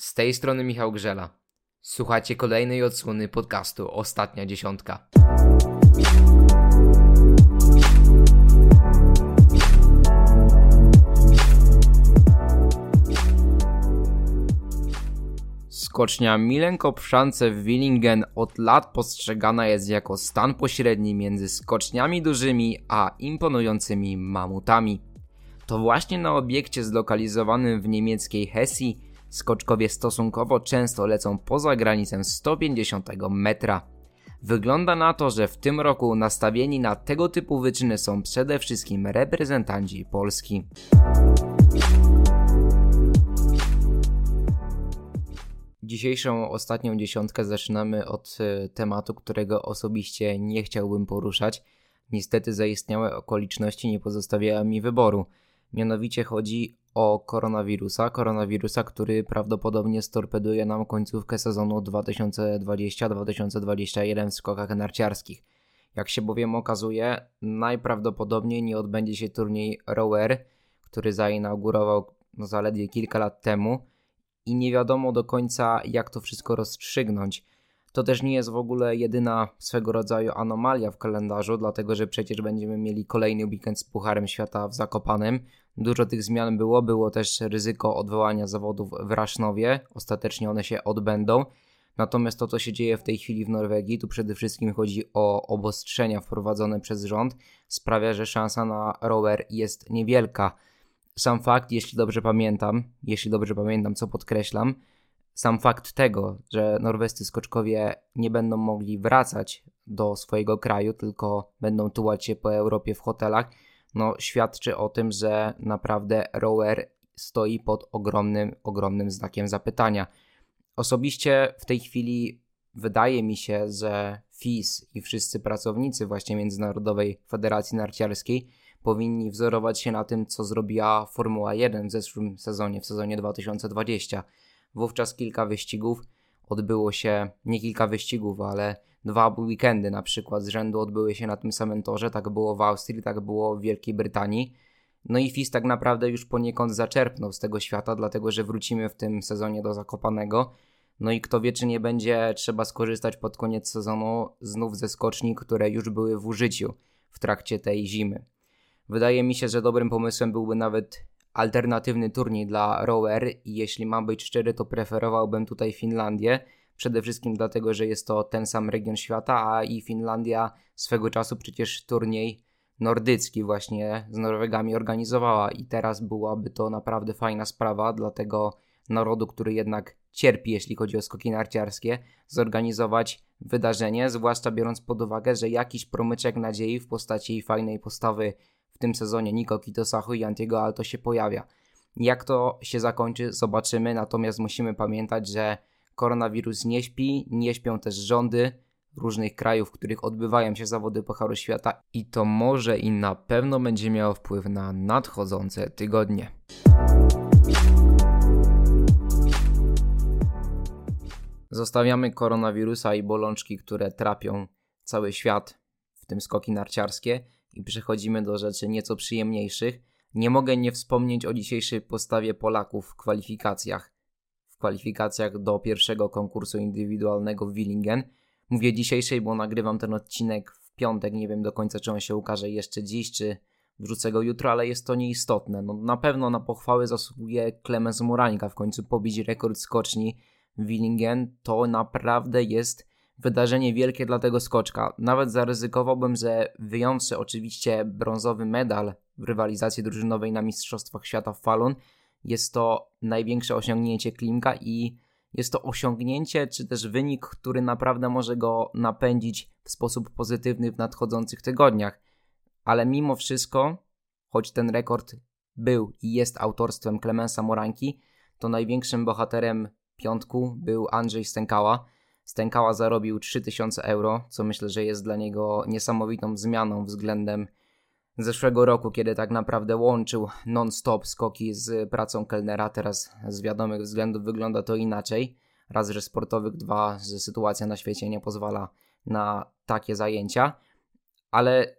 Z tej strony Michał Grzela. Słuchacie kolejnej odsłony podcastu Ostatnia Dziesiątka. Skocznia Milenko-Przance w Willingen od lat postrzegana jest jako stan pośredni między skoczniami dużymi a imponującymi mamutami. To właśnie na obiekcie zlokalizowanym w niemieckiej Hesji skoczkowie stosunkowo często lecą poza granicę 150 metra. Wygląda na to, że w tym roku nastawieni na tego typu wyczyny są przede wszystkim reprezentanci Polski. Dzisiejszą ostatnią dziesiątkę zaczynamy od e, tematu, którego osobiście nie chciałbym poruszać. Niestety zaistniałe okoliczności nie pozostawiają mi wyboru. Mianowicie chodzi o koronawirusa, koronawirusa, który prawdopodobnie storpeduje nam końcówkę sezonu 2020-2021 w skokach narciarskich. Jak się bowiem okazuje, najprawdopodobniej nie odbędzie się turniej Rower, który zainaugurował no, zaledwie kilka lat temu i nie wiadomo do końca jak to wszystko rozstrzygnąć. To też nie jest w ogóle jedyna swego rodzaju anomalia w kalendarzu, dlatego że przecież będziemy mieli kolejny weekend z Pucharem Świata w Zakopanem. Dużo tych zmian było, było też ryzyko odwołania zawodów w Rasznowie, ostatecznie one się odbędą. Natomiast to, co się dzieje w tej chwili w Norwegii, tu przede wszystkim chodzi o obostrzenia wprowadzone przez rząd, sprawia, że szansa na rower jest niewielka. Sam fakt, jeśli dobrze pamiętam, jeśli dobrze pamiętam, co podkreślam, sam fakt tego, że norwescy skoczkowie nie będą mogli wracać do swojego kraju, tylko będą tułać się po Europie w hotelach, no świadczy o tym, że naprawdę rower stoi pod ogromnym, ogromnym znakiem zapytania. Osobiście w tej chwili wydaje mi się, że FIS i wszyscy pracownicy właśnie Międzynarodowej Federacji Narciarskiej powinni wzorować się na tym, co zrobiła Formuła 1 w zeszłym sezonie, w sezonie 2020. Wówczas kilka wyścigów odbyło się, nie kilka wyścigów, ale dwa weekendy na przykład z rzędu odbyły się na tym samym torze. Tak było w Austrii, tak było w Wielkiej Brytanii. No i FIS tak naprawdę już poniekąd zaczerpnął z tego świata, dlatego że wrócimy w tym sezonie do Zakopanego. No i kto wie, czy nie będzie trzeba skorzystać pod koniec sezonu znów ze skoczni, które już były w użyciu w trakcie tej zimy. Wydaje mi się, że dobrym pomysłem byłby nawet alternatywny turniej dla rower i jeśli mam być szczery, to preferowałbym tutaj Finlandię. Przede wszystkim dlatego, że jest to ten sam region świata, a i Finlandia swego czasu przecież turniej nordycki właśnie z Norwegami organizowała i teraz byłaby to naprawdę fajna sprawa dla tego narodu, który jednak cierpi, jeśli chodzi o skoki narciarskie, zorganizować wydarzenie, zwłaszcza biorąc pod uwagę, że jakiś promyczek nadziei w postaci fajnej postawy tym sezonie Niko Kitosahu i Antiego Alto się pojawia. Jak to się zakończy, zobaczymy, natomiast musimy pamiętać, że koronawirus nie śpi, nie śpią też rządy różnych krajów, w których odbywają się zawody Pucharu Świata i to może i na pewno będzie miało wpływ na nadchodzące tygodnie. Zostawiamy koronawirusa i bolączki, które trapią cały świat, w tym skoki narciarskie i przechodzimy do rzeczy nieco przyjemniejszych, nie mogę nie wspomnieć o dzisiejszej postawie Polaków w kwalifikacjach. W kwalifikacjach do pierwszego konkursu indywidualnego w Willingen. Mówię dzisiejszej, bo nagrywam ten odcinek w piątek. Nie wiem do końca, czy on się ukaże jeszcze dziś, czy wrzucę go jutro, ale jest to nieistotne. No, na pewno na pochwały zasługuje Klemens Murańka w końcu pobić rekord skoczni Willingen. To naprawdę jest wydarzenie wielkie dla tego skoczka. Nawet zaryzykowałbym, że wyjąwszy oczywiście brązowy medal w rywalizacji drużynowej na Mistrzostwach Świata w Falun, jest to największe osiągnięcie Klimka i jest to osiągnięcie, czy też wynik, który naprawdę może go napędzić w sposób pozytywny w nadchodzących tygodniach. Ale mimo wszystko, choć ten rekord był i jest autorstwem Klemensa Moranki, to największym bohaterem piątku był Andrzej Stękała, Stękała zarobił 3000 euro, co myślę, że jest dla niego niesamowitą zmianą względem zeszłego roku, kiedy tak naprawdę łączył non-stop skoki z pracą kelnera. Teraz z wiadomych względów wygląda to inaczej. Raz, że sportowych, dwa, że sytuacja na świecie nie pozwala na takie zajęcia. Ale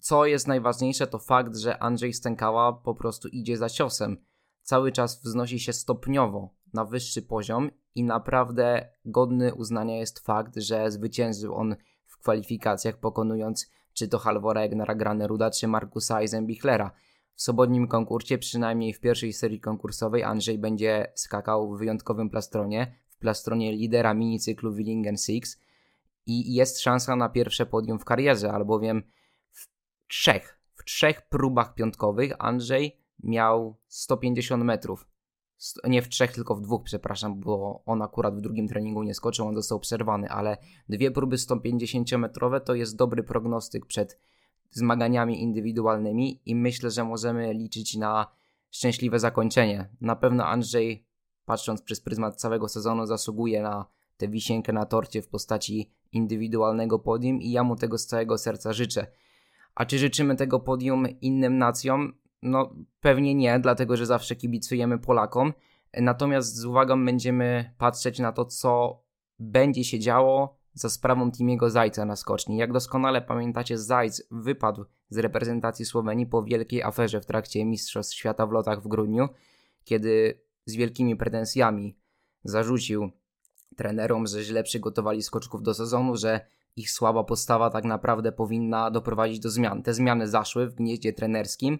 co jest najważniejsze, to fakt, że Andrzej Stękała po prostu idzie za ciosem. Cały czas wznosi się stopniowo. Na wyższy poziom i naprawdę godny uznania jest fakt, że zwyciężył on w kwalifikacjach, pokonując czy to Halvora Egnera Graneruda, czy Markusa Eisenbichlera. W sobotnim konkursie, przynajmniej w pierwszej serii konkursowej, Andrzej będzie skakał w wyjątkowym plastronie, w plastronie lidera minicyklu Willingen Six i jest szansa na pierwsze podium w karierze, albowiem w trzech, w trzech próbach piątkowych Andrzej miał 150 metrów. Nie w trzech, tylko w dwóch, przepraszam, bo on akurat w drugim treningu nie skoczył, on został przerwany, ale dwie próby 150-metrowe to jest dobry prognostyk przed zmaganiami indywidualnymi i myślę, że możemy liczyć na szczęśliwe zakończenie. Na pewno Andrzej, patrząc przez pryzmat całego sezonu, zasługuje na tę wisienkę na torcie w postaci indywidualnego podium i ja mu tego z całego serca życzę. A czy życzymy tego podium innym nacjom? No pewnie nie, dlatego że zawsze kibicujemy Polakom. Natomiast z uwagą będziemy patrzeć na to, co będzie się działo za sprawą Timiego Zajca na skoczni. Jak doskonale pamiętacie, Zajc wypadł z reprezentacji Słowenii po wielkiej aferze w trakcie Mistrzostw Świata w lotach w grudniu, kiedy z wielkimi pretensjami zarzucił trenerom, że źle przygotowali skoczków do sezonu, że ich słaba postawa tak naprawdę powinna doprowadzić do zmian. Te zmiany zaszły w gnieździe trenerskim,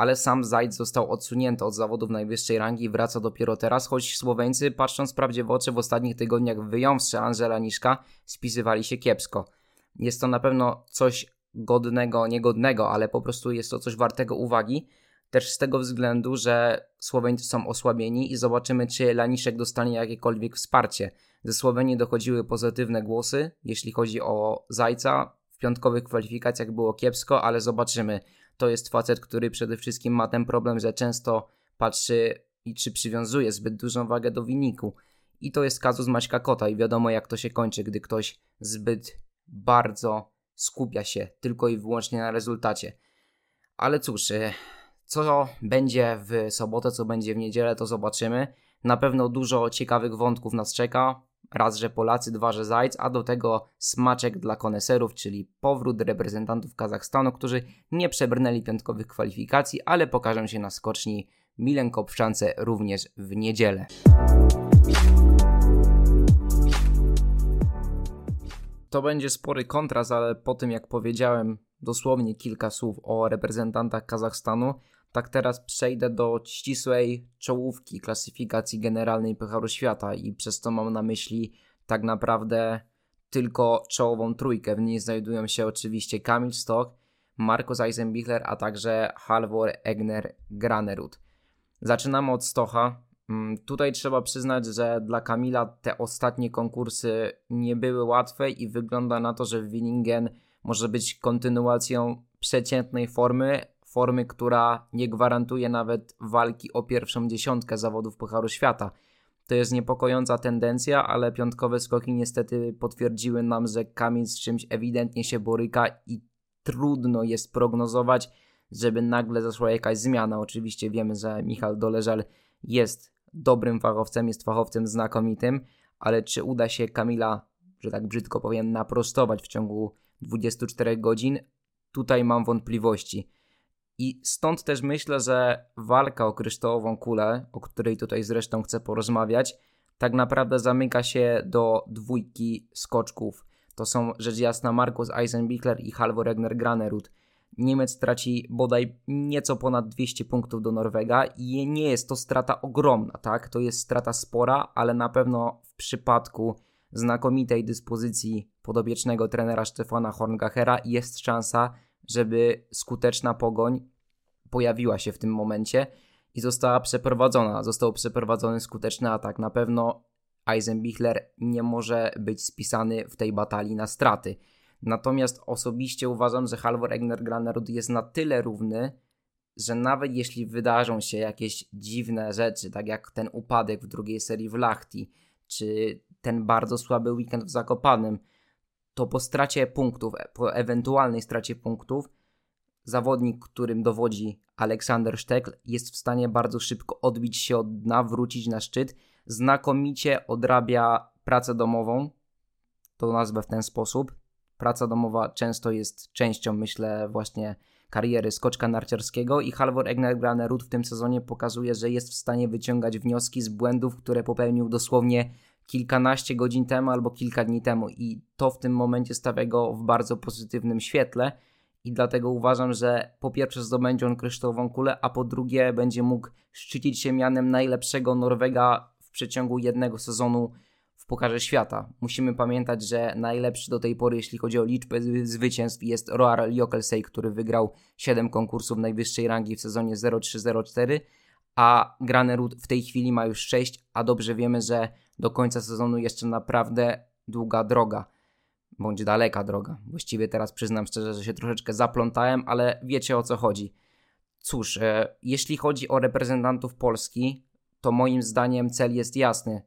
ale sam Zajd został odsunięty od zawodów najwyższej rangi i wraca dopiero teraz, choć Słoweńcy, patrząc prawdzie w oczy, w ostatnich tygodniach wyjąwszy Angela Niszka, spisywali się kiepsko. Jest to na pewno coś godnego, niegodnego, ale po prostu jest to coś wartego uwagi, też z tego względu, że Słoweńcy są osłabieni i zobaczymy, czy Laniszek dostanie jakiekolwiek wsparcie. Ze Słowenii dochodziły pozytywne głosy, jeśli chodzi o Zajca. W piątkowych kwalifikacjach było kiepsko, ale zobaczymy. To jest facet, który przede wszystkim ma ten problem, że często patrzy i czy przywiązuje zbyt dużą wagę do wyniku. I to jest kazus Maćka Kota i wiadomo jak to się kończy, gdy ktoś zbyt bardzo skupia się tylko i wyłącznie na rezultacie. Ale cóż, e, co będzie w sobotę, co będzie w niedzielę, to zobaczymy. Na pewno dużo ciekawych wątków nas czeka. Raz, że Polacy, dwa, że Zajc, a do tego smaczek dla koneserów, czyli powrót reprezentantów Kazachstanu, którzy nie przebrnęli piątkowych kwalifikacji, ale pokażą się na skoczni Milen Kopszance również w niedzielę. To będzie spory kontrast, ale po tym jak powiedziałem dosłownie kilka słów o reprezentantach Kazachstanu, tak teraz przejdę do ścisłej czołówki klasyfikacji generalnej Pucharu Świata i przez to mam na myśli tak naprawdę tylko czołową trójkę. W niej znajdują się oczywiście Kamil Stoch, Markus Eisenbichler, a także Halvor Egner Granerud. Zaczynamy od Stocha. Mm, tutaj trzeba przyznać, że dla Kamila te ostatnie konkursy nie były łatwe i wygląda na to, że Winningen może być kontynuacją przeciętnej formy, formy, która nie gwarantuje nawet walki o pierwszą dziesiątkę zawodów Pucharu Świata. To jest niepokojąca tendencja, ale piątkowe skoki niestety potwierdziły nam, że Kamil z czymś ewidentnie się boryka i trudno jest prognozować, żeby nagle zaszła jakaś zmiana. Oczywiście wiemy, że Michał Doleżal jest dobrym fachowcem, jest fachowcem znakomitym, ale czy uda się Kamila, że tak brzydko powiem, naprostować w ciągu 24 godzin? Tutaj mam wątpliwości. I stąd też myślę, że walka o kryształową kulę, o której tutaj zresztą chcę porozmawiać, tak naprawdę zamyka się do dwójki skoczków. To są rzecz jasna Markus Eisenbichler i Halvor Egner Granerud. Niemiec traci bodaj nieco ponad 200 punktów do Norwega i nie jest to strata ogromna, tak? To jest strata spora, ale na pewno w przypadku znakomitej dyspozycji podobiecznego trenera Stefana Horngachera jest szansa, żeby skuteczna pogoń pojawiła się w tym momencie i została przeprowadzona. Został przeprowadzony skuteczny atak. Na pewno Eisenbichler nie może być spisany w tej batalii na straty. Natomiast osobiście uważam, że Halvor Egner Granerud jest na tyle równy, że nawet jeśli wydarzą się jakieś dziwne rzeczy, tak jak ten upadek w drugiej serii w Lachti, czy ten bardzo słaby weekend w Zakopanym, to po stracie punktów, po ewentualnej stracie punktów, zawodnik, którym dowodzi Aleksander Sztekl, jest w stanie bardzo szybko odbić się od dna, wrócić na szczyt. Znakomicie odrabia pracę domową, to nazwę w ten sposób. Praca domowa często jest częścią, myślę, właśnie kariery skoczka narciarskiego i Halvor Egner Granerud w tym sezonie pokazuje, że jest w stanie wyciągać wnioski z błędów, które popełnił dosłownie kilkanaście godzin temu albo kilka dni temu i to w tym momencie stawia go w bardzo pozytywnym świetle i dlatego uważam, że po pierwsze zdobędzie on kryształową kulę, a po drugie będzie mógł szczycić się mianem najlepszego Norwega w przeciągu jednego sezonu w Pucharze Świata. Musimy pamiętać, że najlepszy do tej pory, jeśli chodzi o liczbę zwycięstw, jest Roar Jokelsey, który wygrał 7 konkursów najwyższej rangi w sezonie 03-04, a Granerud w tej chwili ma już 6, a dobrze wiemy, że do końca sezonu jeszcze naprawdę długa droga, bądź daleka droga. Właściwie teraz przyznam szczerze, że się troszeczkę zaplątałem, ale wiecie o co chodzi. Cóż, e, jeśli chodzi o reprezentantów Polski, to moim zdaniem cel jest jasny.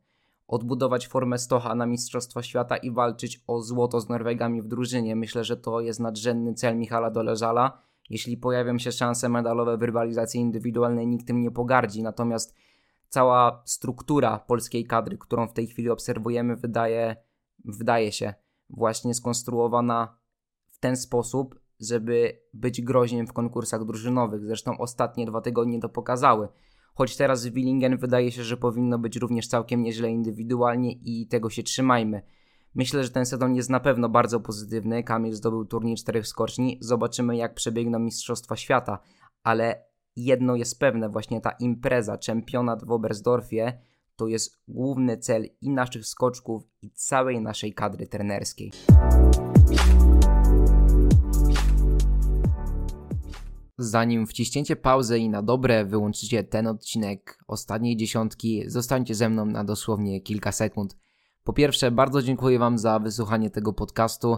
Odbudować formę Stocha na Mistrzostwa Świata i walczyć o złoto z Norwegami w drużynie. Myślę, że to jest nadrzędny cel Michala Doleżala. Jeśli pojawią się szanse medalowe w rywalizacji indywidualnej, nikt tym nie pogardzi. Natomiast cała struktura polskiej kadry, którą w tej chwili obserwujemy, wydaje, wydaje się właśnie skonstruowana w ten sposób, żeby być groźnym w konkursach drużynowych. Zresztą ostatnie dwa tygodnie to pokazały. Choć teraz w Willingen wydaje się, że powinno być również całkiem nieźle indywidualnie i tego się trzymajmy. Myślę, że ten sezon jest na pewno bardzo pozytywny. Kamil zdobył turniej czterech skoczni. Zobaczymy, jak przebiegną Mistrzostwa Świata, ale jedno jest pewne, właśnie ta impreza, czempionat w Oberstdorfie, to jest główny cel i naszych skoczków, i całej naszej kadry trenerskiej. Zanim wciśniecie pauzę i na dobre wyłączycie ten odcinek ostatniej dziesiątki, zostańcie ze mną na dosłownie kilka sekund. Po pierwsze, bardzo dziękuję Wam za wysłuchanie tego podcastu.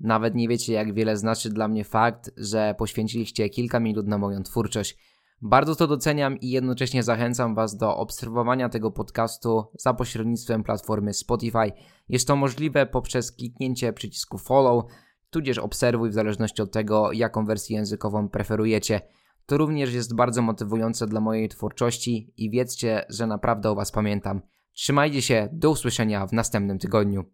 Nawet nie wiecie, jak wiele znaczy dla mnie fakt, że poświęciliście kilka minut na moją twórczość. Bardzo to doceniam i jednocześnie zachęcam Was do obserwowania tego podcastu za pośrednictwem platformy Spotify. Jest to możliwe poprzez kliknięcie przycisku follow, tudzież obserwuj w zależności od tego, jaką wersję językową preferujecie. To również jest bardzo motywujące dla mojej twórczości i wiedzcie, że naprawdę o Was pamiętam. Trzymajcie się, do usłyszenia w następnym tygodniu.